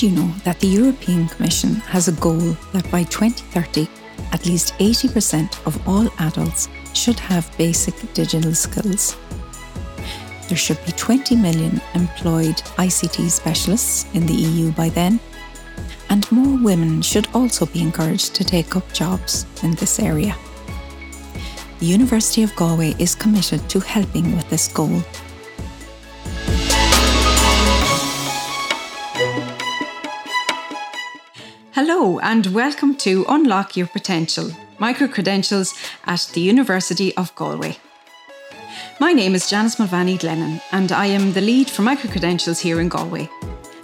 Did you know that the European Commission has a goal that by 2030, at least 80% of all adults should have basic digital skills? There should be 20 million employed ICT specialists in the EU by then, and more women should also be encouraged to take up jobs in this area. The University of Galway is committed to helping with this goal. Hello, and welcome to Unlock Your Potential Micro Credentials at the University of Galway. My name is Janice Mulvany Glennon, and I am the lead for Micro Credentials here in Galway.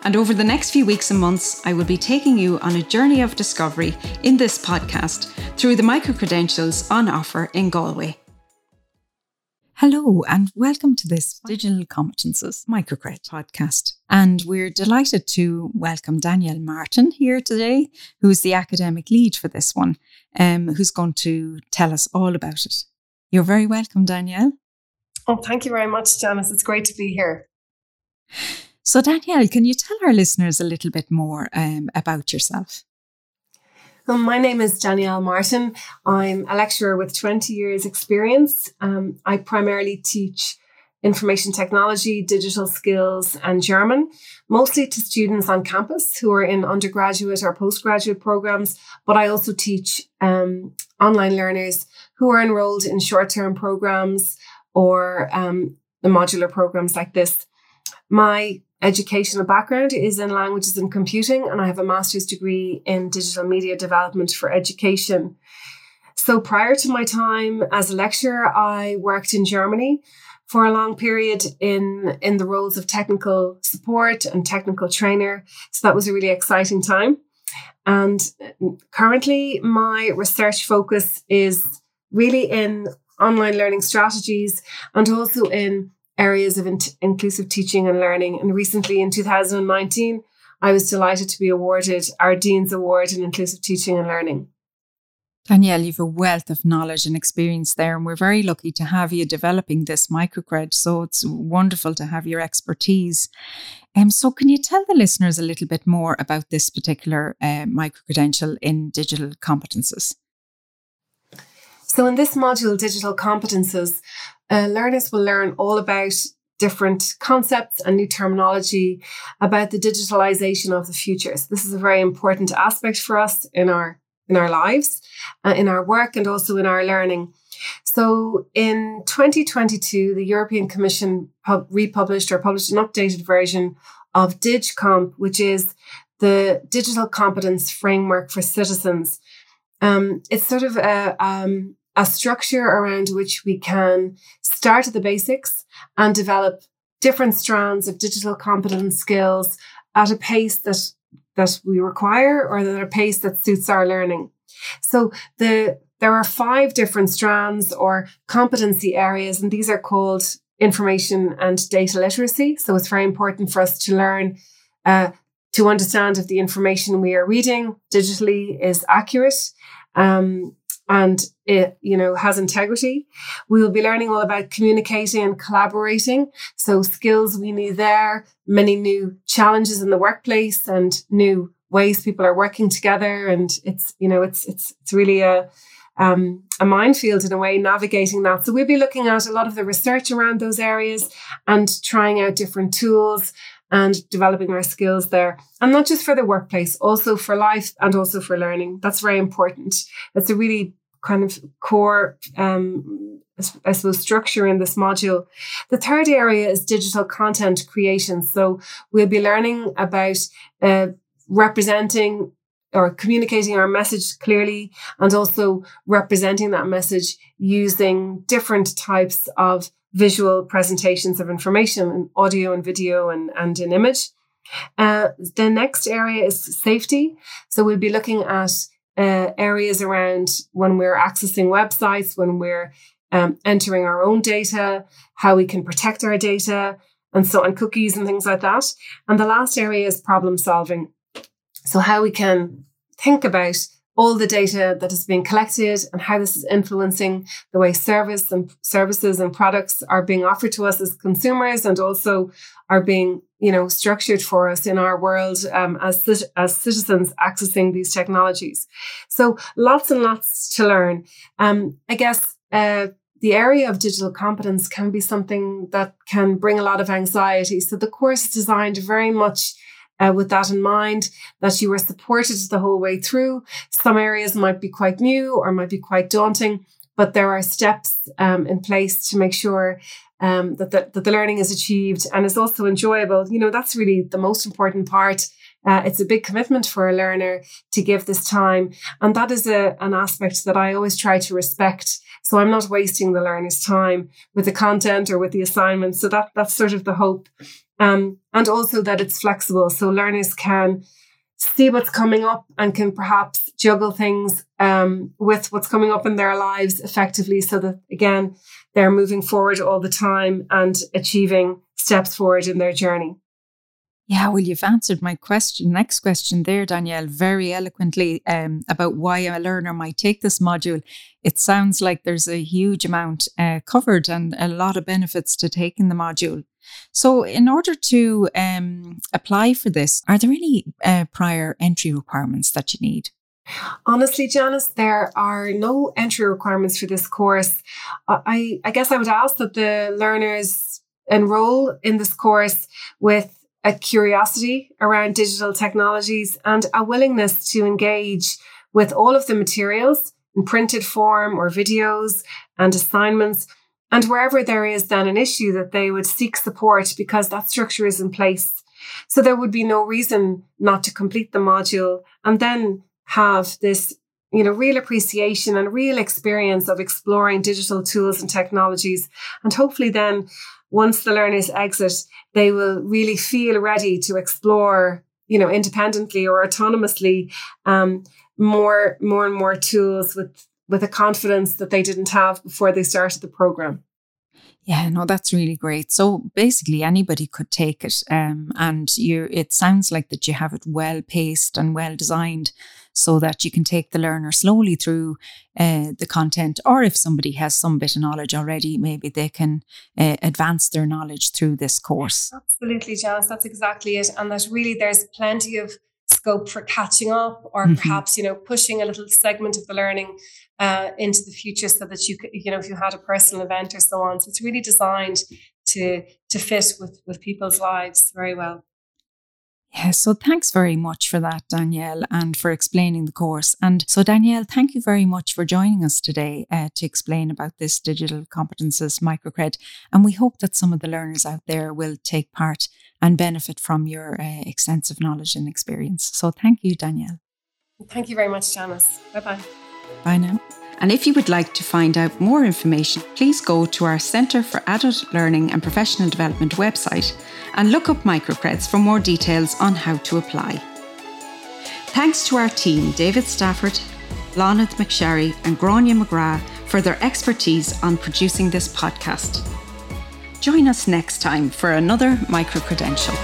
And over the next few weeks and months, I will be taking you on a journey of discovery in this podcast through the micro credentials on offer in Galway. Hello, and welcome to this Digital Competences Microcred podcast. And we're delighted to welcome Danielle Martin here today, who's the academic lead for this one, um, who's going to tell us all about it. You're very welcome, Danielle. Oh, thank you very much, Janice. It's great to be here. So, Danielle, can you tell our listeners a little bit more um, about yourself? Well, my name is Danielle Martin. I'm a lecturer with 20 years' experience. Um, I primarily teach information technology, digital skills, and German, mostly to students on campus who are in undergraduate or postgraduate programs. But I also teach um, online learners who are enrolled in short term programs or um, the modular programs like this. My educational background is in languages and computing, and I have a master's degree in digital media development for education. So prior to my time as a lecturer, I worked in Germany for a long period in, in the roles of technical support and technical trainer. So that was a really exciting time. And uh, currently, my research focus is really in online learning strategies and also in areas of in- inclusive teaching and learning. And recently in 2019, I was delighted to be awarded our Dean's Award in Inclusive Teaching and Learning. Danielle, you've a wealth of knowledge and experience there, and we're very lucky to have you developing this microcred. So it's wonderful to have your expertise. Um, so, can you tell the listeners a little bit more about this particular uh, microcredential in digital competences? So, in this module, digital competences, uh, learners will learn all about different concepts and new terminology about the digitalization of the future. So this is a very important aspect for us in our in our lives, uh, in our work, and also in our learning. So in 2022, the European Commission pub- republished or published an updated version of DigComp, which is the digital competence framework for citizens. Um, it's sort of a, um, a structure around which we can start at the basics and develop different strands of digital competence skills at a pace that that we require or at a pace that suits our learning. So the there are five different strands or competency areas, and these are called information and data literacy. So it's very important for us to learn uh, to understand if the information we are reading digitally is accurate. Um, and it, you know, has integrity. We will be learning all about communicating and collaborating. So skills we need there, many new challenges in the workplace and new ways people are working together. And it's, you know, it's, it's, it's really a, um, a minefield in a way navigating that. So we'll be looking at a lot of the research around those areas and trying out different tools and developing our skills there. And not just for the workplace, also for life and also for learning. That's very important. It's a really kind of core, um, I suppose, structure in this module. The third area is digital content creation. So we'll be learning about uh, representing or communicating our message clearly and also representing that message using different types of visual presentations of information in audio and video and, and in image. Uh, the next area is safety. So we'll be looking at uh, areas around when we're accessing websites, when we're um, entering our own data, how we can protect our data, and so on, cookies and things like that. And the last area is problem solving. So how we can think about all the data that is being collected and how this is influencing the way service and services and products are being offered to us as consumers and also are being you know structured for us in our world um, as as citizens accessing these technologies. So lots and lots to learn. Um, i guess uh, the area of digital competence can be something that can bring a lot of anxiety. So the course is designed very much uh, with that in mind, that you are supported the whole way through. Some areas might be quite new or might be quite daunting, but there are steps um, in place to make sure um, that, the, that the learning is achieved and is also enjoyable. You know, that's really the most important part. Uh, it's a big commitment for a learner to give this time. And that is a, an aspect that I always try to respect. So I'm not wasting the learner's time with the content or with the assignments. So that, that's sort of the hope. Um, and also that it's flexible. So learners can see what's coming up and can perhaps juggle things um, with what's coming up in their lives effectively so that, again, they're moving forward all the time and achieving steps forward in their journey. Yeah, well, you've answered my question. Next question there, Danielle, very eloquently um, about why a learner might take this module. It sounds like there's a huge amount uh, covered and a lot of benefits to taking the module. So, in order to um, apply for this, are there any uh, prior entry requirements that you need? Honestly, Janice, there are no entry requirements for this course. I, I guess I would ask that the learners enroll in this course with a curiosity around digital technologies and a willingness to engage with all of the materials in printed form or videos and assignments and wherever there is then an issue that they would seek support because that structure is in place. So there would be no reason not to complete the module and then have this, you know, real appreciation and real experience of exploring digital tools and technologies. And hopefully then once the learners exit, they will really feel ready to explore, you know, independently or autonomously, um, more, more and more tools with with a confidence that they didn't have before they started the program. Yeah, no, that's really great. So basically, anybody could take it, um, and you. It sounds like that you have it well paced and well designed, so that you can take the learner slowly through uh, the content. Or if somebody has some bit of knowledge already, maybe they can uh, advance their knowledge through this course. Absolutely, Janice. That's exactly it, and that really there's plenty of scope for catching up or mm-hmm. perhaps you know pushing a little segment of the learning uh, into the future so that you could you know if you had a personal event or so on so it's really designed to to fit with with people's lives very well yeah, so thanks very much for that, Danielle, and for explaining the course. And so, Danielle, thank you very much for joining us today uh, to explain about this digital competences microcred. And we hope that some of the learners out there will take part and benefit from your uh, extensive knowledge and experience. So, thank you, Danielle. Thank you very much, Janice. Bye bye. Bye now. And if you would like to find out more information, please go to our Centre for Adult Learning and Professional Development website and look up microcreds for more details on how to apply. Thanks to our team, David Stafford, Lonith McSherry, and Grania McGrath, for their expertise on producing this podcast. Join us next time for another micro credential.